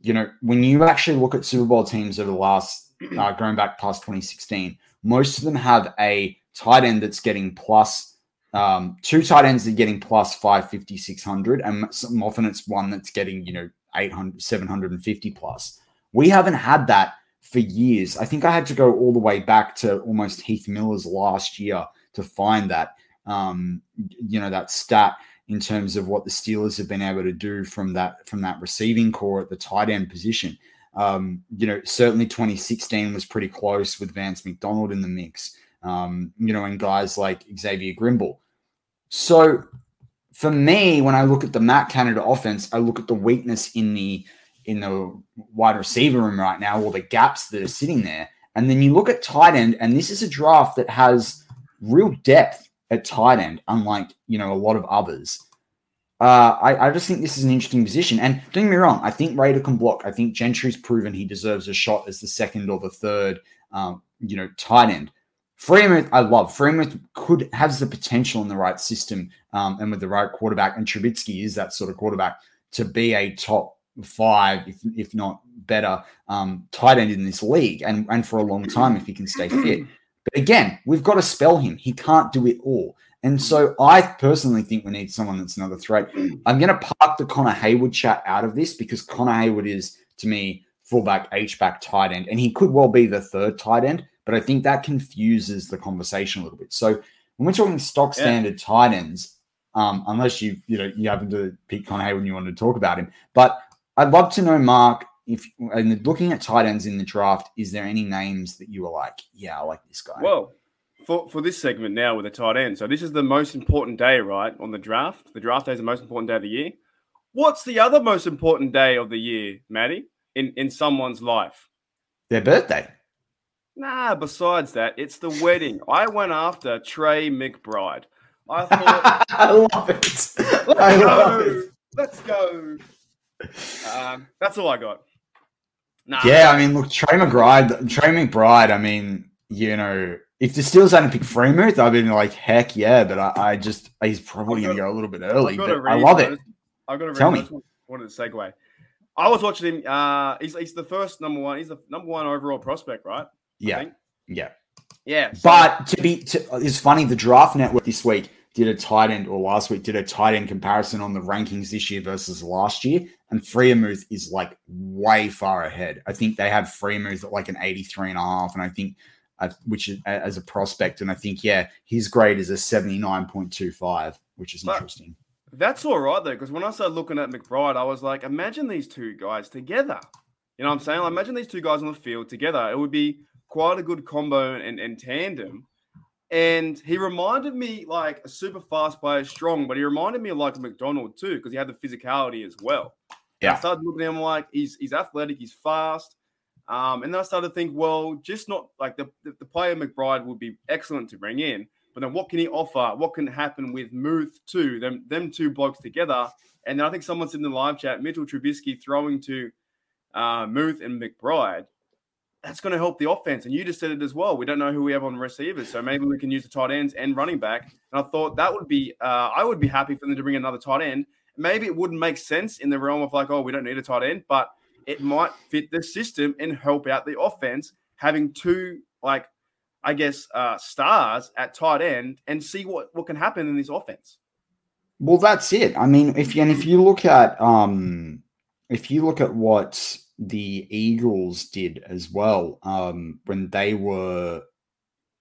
You know, when you actually look at Super Bowl teams over the last, uh, going back past 2016, most of them have a tight end that's getting plus, um, two tight ends are getting plus 550, 600, and some, often it's one that's getting, you know, 800, 750 plus. We haven't had that for years. I think I had to go all the way back to almost Heath Miller's last year to find that um, you know that stat in terms of what the Steelers have been able to do from that from that receiving corps at the tight end position. Um, you know, certainly 2016 was pretty close with Vance McDonald in the mix. Um, you know, and guys like Xavier Grimble. So for me, when I look at the Matt Canada offense, I look at the weakness in the in the wide receiver room right now, or the gaps that are sitting there. And then you look at tight end, and this is a draft that has real depth at tight end, unlike you know a lot of others. Uh, I, I, just think this is an interesting position. And don't get me wrong, I think Rader can block. I think Gentry's proven he deserves a shot as the second or the third, um, you know, tight end. Freiermuth, I love. Freiermuth could has the potential in the right system um, and with the right quarterback, and Trubisky is that sort of quarterback to be a top five, if, if not better, um, tight end in this league, and and for a long time if he can stay fit. <clears throat> But again, we've got to spell him. He can't do it all. And so I personally think we need someone that's another threat. I'm going to park the Connor Heyward chat out of this because Connor Heyward is, to me, fullback, H-back, tight end. And he could well be the third tight end, but I think that confuses the conversation a little bit. So when we're talking stock standard yeah. tight ends, um, unless you, you know, you happen to pick Connor Heyward and you want to talk about him. But I'd love to know, Mark, if and looking at tight ends in the draft, is there any names that you were like, yeah, I like this guy? Well, for, for this segment now with the tight end, so this is the most important day, right? On the draft, the draft day is the most important day of the year. What's the other most important day of the year, Maddie, in in someone's life? Their birthday. Nah, besides that, it's the wedding. <laughs> I went after Trey McBride. I <laughs> thought I love it. Let's I go. Love it. Let's go. Um, that's all I got. Nah, yeah, I mean, look, Trey McBride, Trey McBride. I mean, you know, if the Steelers hadn't picked Freiermuth, I'd been like, heck yeah. But I, I just, he's probably going to go a little bit early. But I love it. I've got to tell me. Wanted to segue. I was watching him. Uh, he's, he's the first number one. He's the number one overall prospect, right? Yeah, yeah, yeah. So. But to be, to, it's funny. The Draft Network this week did a tight end, or last week did a tight end comparison on the rankings this year versus last year, and Freiermuth is like way far ahead. I think they have Freiermuth at like an 83 and a half, and I think uh, which is as a prospect. And I think, yeah, his grade is a 79.25, which is But- interesting. That's all right though, because when I started looking at McBride, I was like, imagine these two guys together. You know what I'm saying? Like, imagine these two guys on the field together. It would be quite a good combo and, and tandem. And he reminded me like a super fast player, strong, but he reminded me of like McDonald too, because he had the physicality as well. And I started looking at him like he's he's athletic, he's fast. Um, and then I started to think, well, just not like the, the, the player McBride would be excellent to bring in, but then what can he offer? What can happen with Muth too? Them them two blokes together. And then I think someone's in the live chat, Mitchell Trubisky throwing to uh, Muth and McBride. That's going to help the offense. And you just said it as well. We don't know who we have on receivers, so maybe we can use the tight ends and running back. And I thought that would be, uh, I would be happy for them to bring another tight end. Maybe it wouldn't make sense in the realm of like, oh, we don't need a tight end, but it might fit the system and help out the offense having two like I guess uh stars at tight end and see what what can happen in this offense. Well, that's it. I mean, if you, and if you look at um, if you look at what the Eagles did as well, um, when they were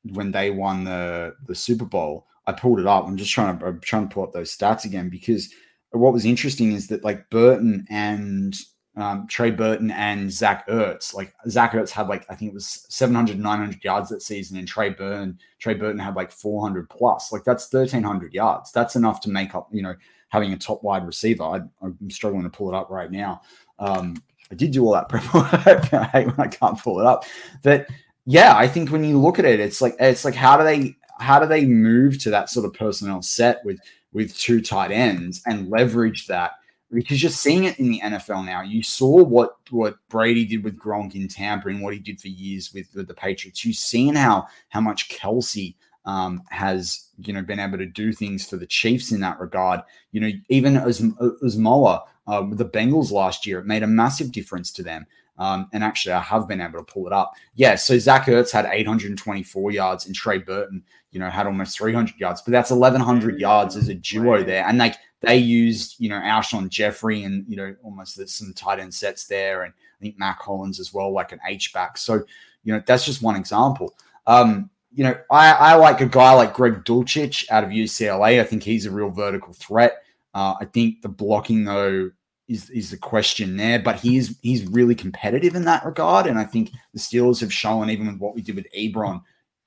when they won the the Super Bowl, I pulled it up. I'm just trying to I'm trying to pull up those stats again because what was interesting is that like Burton and um, Trey Burton and Zach Ertz, like Zach Ertz had like I think it was 700, 900 yards that season, and Trey Burton Trey Burton had like 400 plus. Like that's 1300 yards. That's enough to make up, you know, having a top wide receiver. I, I'm struggling to pull it up right now. Um, I did do all that <laughs> prep work. I hate when I can't pull it up. But yeah, I think when you look at it, it's like it's like how do they how do they move to that sort of personnel set with with two tight ends and leverage that because you're seeing it in the NFL now. You saw what what Brady did with Gronk in Tampa and what he did for years with, with the Patriots. You've seen how how much Kelsey um, has you know been able to do things for the Chiefs in that regard. You know, even as Uzomah uh, with the Bengals last year, it made a massive difference to them. Um, and actually, I have been able to pull it up. Yeah, so Zach Ertz had 824 yards, and Trey Burton, you know, had almost 300 yards. But that's 1,100 yards as a duo there, and like they used, you know, Alshon Jeffery and you know almost some tight end sets there, and I think Matt Collins as well, like an H back. So you know that's just one example. Um, you know, I, I like a guy like Greg Dulcich out of UCLA. I think he's a real vertical threat. Uh, I think the blocking though is is the question there, but he's he's really competitive in that regard, and I think the Steelers have shown even with what we did with Ebron,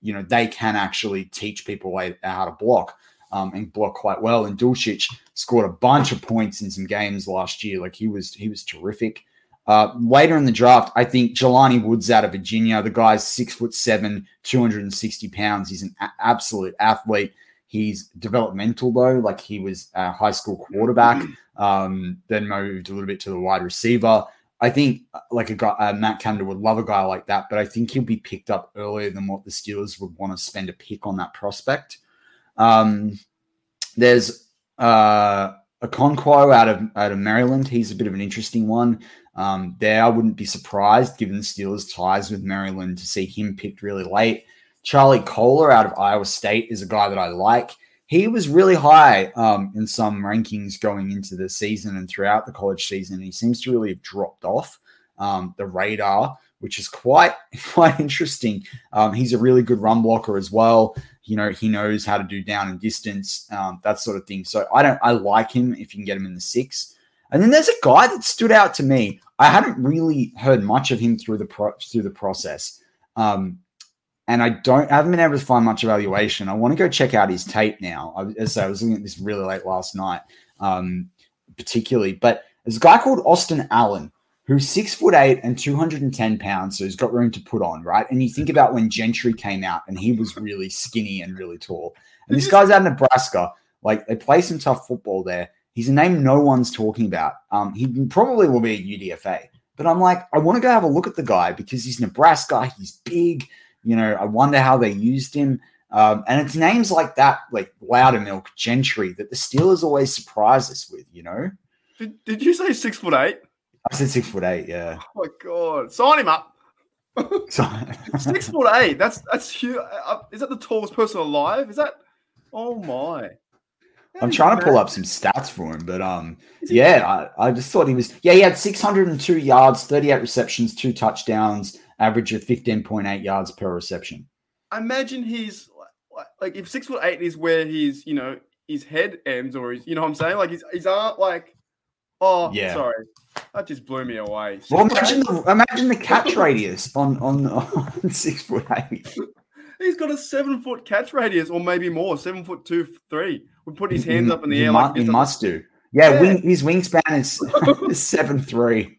you know, they can actually teach people how to block um, and block quite well. And Dulcich scored a bunch of points in some games last year. Like he was he was terrific. Uh, later in the draft, I think Jelani Woods out of Virginia. The guy's six foot seven, 260 pounds. He's an a- absolute athlete. He's developmental though, like he was a high school quarterback, um, then moved a little bit to the wide receiver. I think uh, like a guy, uh, Matt Canada would love a guy like that, but I think he'll be picked up earlier than what the Steelers would want to spend a pick on that prospect. Um, there's uh, Okonkwo out of out of Maryland. He's a bit of an interesting one. Um, there, I wouldn't be surprised, given the Steelers' ties with Maryland, to see him picked really late. Charlie Kolar out of Iowa State is a guy that I like. He was really high um, in some rankings going into the season and throughout the college season. He seems to really have dropped off um, the radar, which is quite <laughs> quite interesting. Um, he's a really good run blocker as well. You know, he knows how to do down and distance, um, that sort of thing. So I don't, I like him if you can get him in the six. And then there's a guy that stood out to me. I hadn't really heard much of him through the pro- through the process. Um, and I don't I haven't been able to find much evaluation. I want to go check out his tape now. I, as I, was looking at this really late last night, um, particularly. But there's a guy called Austin Allen who's six foot eight and 210 pounds, so he's got room to put on, right? And you think about when Gentry came out and he was really skinny and really tall. And this guy's out of Nebraska. Like they play some tough football there. He's a name no one's talking about. Um, he probably will be a UDFA. But I'm like, I want to go have a look at the guy because he's Nebraska. He's big. You know, I wonder how they used him. Um, and it's names like that, like Loudermilk, Gentry, that the Steelers always surprise us with, you know? Did, did you say six foot eight? I said six foot eight, yeah. Oh my god! Sign him up. <laughs> Six foot eight. That's that's huge. Uh, is that the tallest person alive? Is that? Oh my! I'm trying to pull up some stats for him, but um, yeah, I, I just thought he was. Yeah, he had 602 yards, 38 receptions, two touchdowns, average of 15.8 yards per reception. I imagine he's like, if six foot eight is where he's you know his head ends or his you know what I'm saying like his his arm like oh Yeah. sorry that just blew me away. Well, Six foot imagine the imagine the catch radius on on, <laughs> on six foot eight. <laughs> he's got a seven foot catch radius or maybe more seven foot two three. Would put his hands up in the he air mu- like he this. must do. Yeah, Yeah. Wing, his wingspan is <laughs> seven three.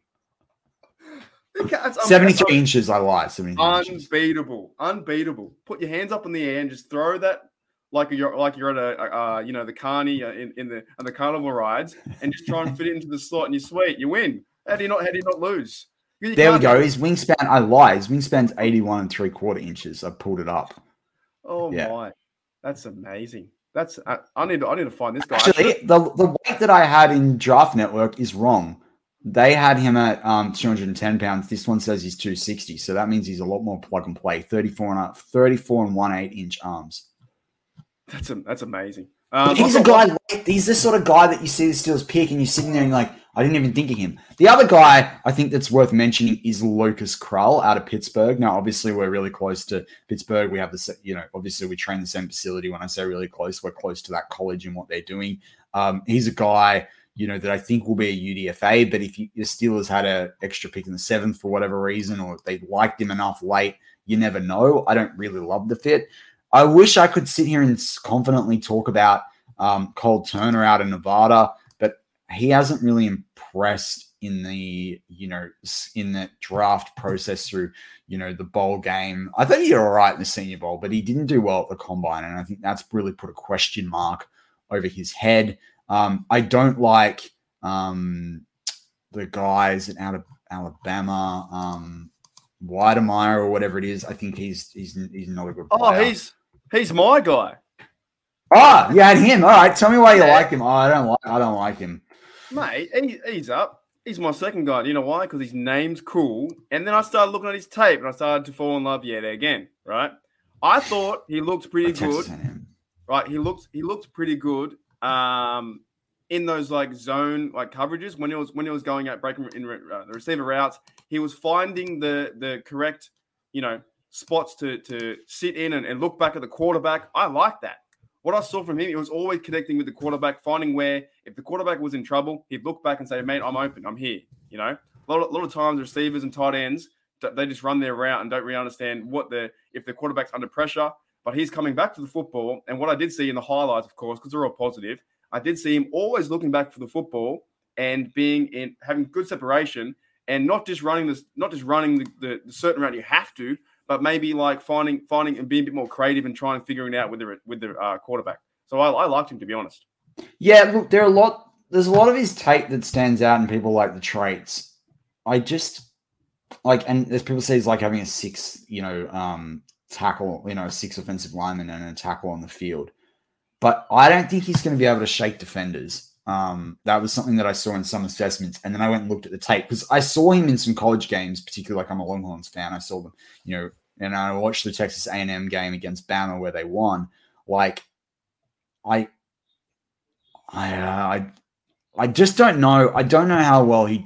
That's 73 inches, I lie. 73 inches. unbeatable, unbeatable. Put your hands up in the air and just throw that like you're like you're at a uh, you know the carney uh, in, in the on the carnival rides and just try and fit it into the slot and you sweet, you win. How do you not? How do you not lose? You- There we go. His wingspan, I lie. His wingspan's 81 and three quarter inches. I pulled it up. Oh Yeah. my, that's amazing. That's I, I need to I need to find this guy. Actually, the, the weight that I had in Draft Network is wrong. They had him at um, 210 pounds. This one says he's 260. So that means he's a lot more plug and play. 34 and a, 34 and one eight inch arms. that's a, that's amazing. Um, he's a guy. He's the sort of guy that you see the Steelers pick, and you're sitting there and you're like, I didn't even think of him. The other guy I think that's worth mentioning is Lucas Krull out of Pittsburgh. Now, obviously, we're really close to Pittsburgh. We have the, you know, obviously we train the same facility. When I say really close, we're close to that college and what they're doing. Um, he's a guy, you know, that I think will be a UDFA. But if you, the Steelers had an extra pick in the seventh for whatever reason, or if they liked him enough late, you never know. I don't really love the fit. I wish I could sit here and confidently talk about um, Cole Turner out of Nevada, but he hasn't really impressed in the you know in the draft process through you know the bowl game. I thought he did all right in the Senior Bowl, but he didn't do well at the combine, and I think that's really put a question mark over his head. Um, I don't like um, the guys out of Alabama, um, Wydermyer or whatever it is. I think he's he's he's not a good. Oh, he's he's my guy, Oh, you had him. All right. Tell me why you Yeah. like him. Oh, I don't like. I don't like him. mate. He, he's up. He's my second guy. Do you know why? Because his name's cool. And then I started looking at his tape and I started to fall in love yet again. Right. I thought he looked pretty good. Right? He looked he looked pretty good um, in those like zone like coverages when he was when he was going out breaking in uh, the receiver routes. He was finding the the correct you know spots to to sit in and, and look back at the quarterback. I like that. What I saw from him, he was always connecting with the quarterback, finding where if the quarterback was in trouble, he'd look back and say, "Mate, I'm open. I'm here." You know, a lot of, a lot of times receivers and tight ends they just run their route and don't really understand what the if the quarterback's under pressure but he's coming back to the football. And what I did see in the highlights, of course, because they're all positive, I did see him always looking back for the football and being in having good separation and not just running this, not just running the, the, the certain route you have to, but maybe like finding finding and being a bit more creative and trying and figuring out with the with the uh, quarterback. So I, I liked him to be honest. Yeah, look, there are a lot. There's a lot of his tape that stands out, and people like the traits. I just like, and as people say, he's like having a six, you know, um, tackle, you know, six offensive linemen and a tackle on the field. But I don't think he's going to be able to shake defenders. Um, that was something that I saw in some assessments, and then I went and looked at the tape because I saw him in some college games, particularly like I'm a Longhorns fan. I saw them, you know, and I watched the Texas A&M game against Bama where they won. Like, I I, uh, I I just don't know. I don't know how well he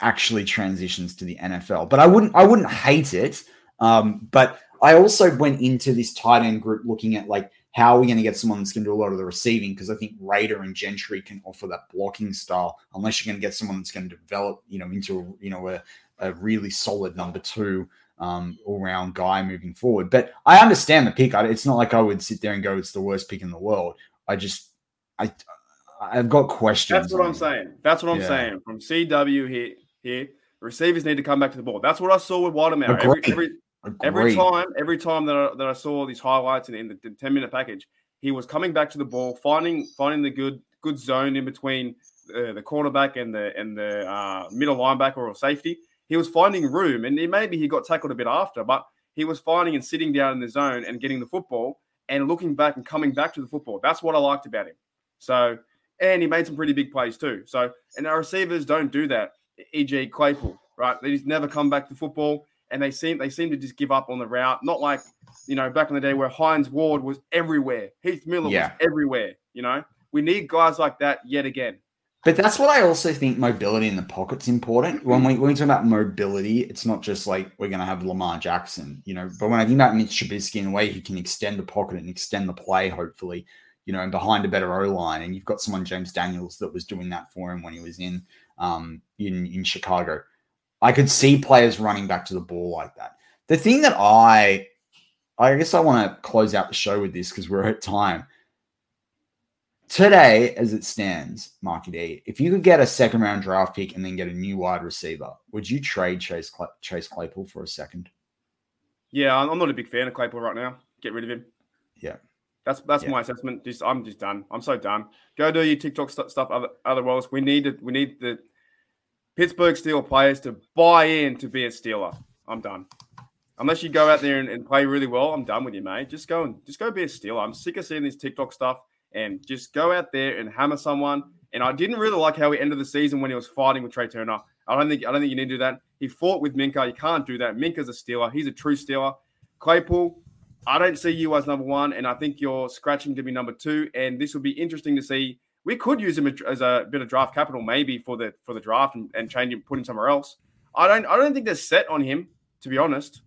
actually transitions to the NFL. But I wouldn't I wouldn't hate it. Um, but I also went into this tight end group looking at like how are we going to get someone that's going to do a lot of the receiving because I think Rader and Gentry can offer that blocking style unless you're going to get someone that's going to develop you know into you know a, a really solid number two um, all round guy moving forward. But I understand the pick. I, it's not like I would sit there and go it's the worst pick in the world. I just I I've got questions. That's what I'm saying. That's what I'm Yeah. saying. From CW here, here, receivers need to come back to the ball. That's what I saw with Watermelon. Every, Agreed. Every, every time, every time that I, that I saw these highlights in, in the, the 10 minute package, he was coming back to the ball, finding finding the good good zone in between uh, the cornerback and the and the uh, middle linebacker or safety. He was finding room, and he, maybe he got tackled a bit after, but he was finding and sitting down in the zone and getting the football and looking back and coming back to the football. That's what I liked about him. So, and he made some pretty big plays too. So, and our receivers don't do that. E.g. Claypool, right? They just never come back to football, and they seem they seem to just give up on the route. Not like you know back in the day where Hines Ward was everywhere, Heath Miller Yeah. was everywhere. You know, we need guys like that yet again. But that's what I also think mobility in the pocket's important. When we, when we talk about mobility, it's not just like we're going to have Lamar Jackson, you know, but when I think about Mitch Trubisky in a way he can extend the pocket and extend the play, hopefully, you know, and behind a better O line. And you've got someone, James Daniels, that was doing that for him when he was in um, in, in Chicago. I could see players running back to the ball like that. The thing that I, I guess I want to close out the show with this because we're at time today, as it stands, Marky D, if you could get a second round draft pick and then get a new wide receiver, would you trade Chase Chase Claypool for a second? Yeah, I'm not a big fan of Claypool right now. Get rid of him. Yeah, that's that's yeah. my assessment. Just I'm just done. I'm so done. Go do your TikTok st- stuff. Other otherwise, we need to, we need the Pittsburgh Steel players to buy in to be a Steeler. I'm done. Unless you go out there and, and play really well, I'm done with you, mate. Just go and just go be a Steeler. I'm sick of seeing this TikTok stuff and just go out there and hammer someone. And I didn't really like how he ended the season when he was fighting with Trai Turner. I don't think I don't think you need to do that. He fought with Minkah. You can't do that. Minkah's a Steeler. He's a true Steeler. Claypool, I don't see you as number one, and I think you're scratching to be number two. And this will be interesting to see. We could use him as a bit of draft capital, maybe for the for the draft and, and change him, put him somewhere else. I don't I don't think they're set on him, to be honest.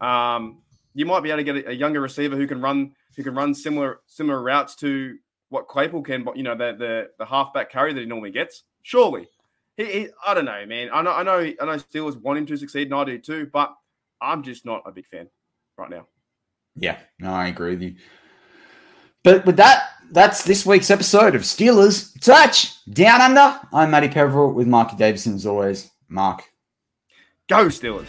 Um, you might be able to get a, a younger receiver who can run who can run similar similar routes to what Claypool can, but you know the the the halfback carry that he normally gets. Surely, he, he, I don't know, man. I know I know I know Steelers want him to succeed, and I do too. But I'm just not a big fan right now. Yeah, no, I agree with you. But with that, that's this week's episode of Steelers Touch Down Under. I'm Matty Peverell with Marky Davison as always. Mark, go Steelers.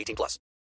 18 plus.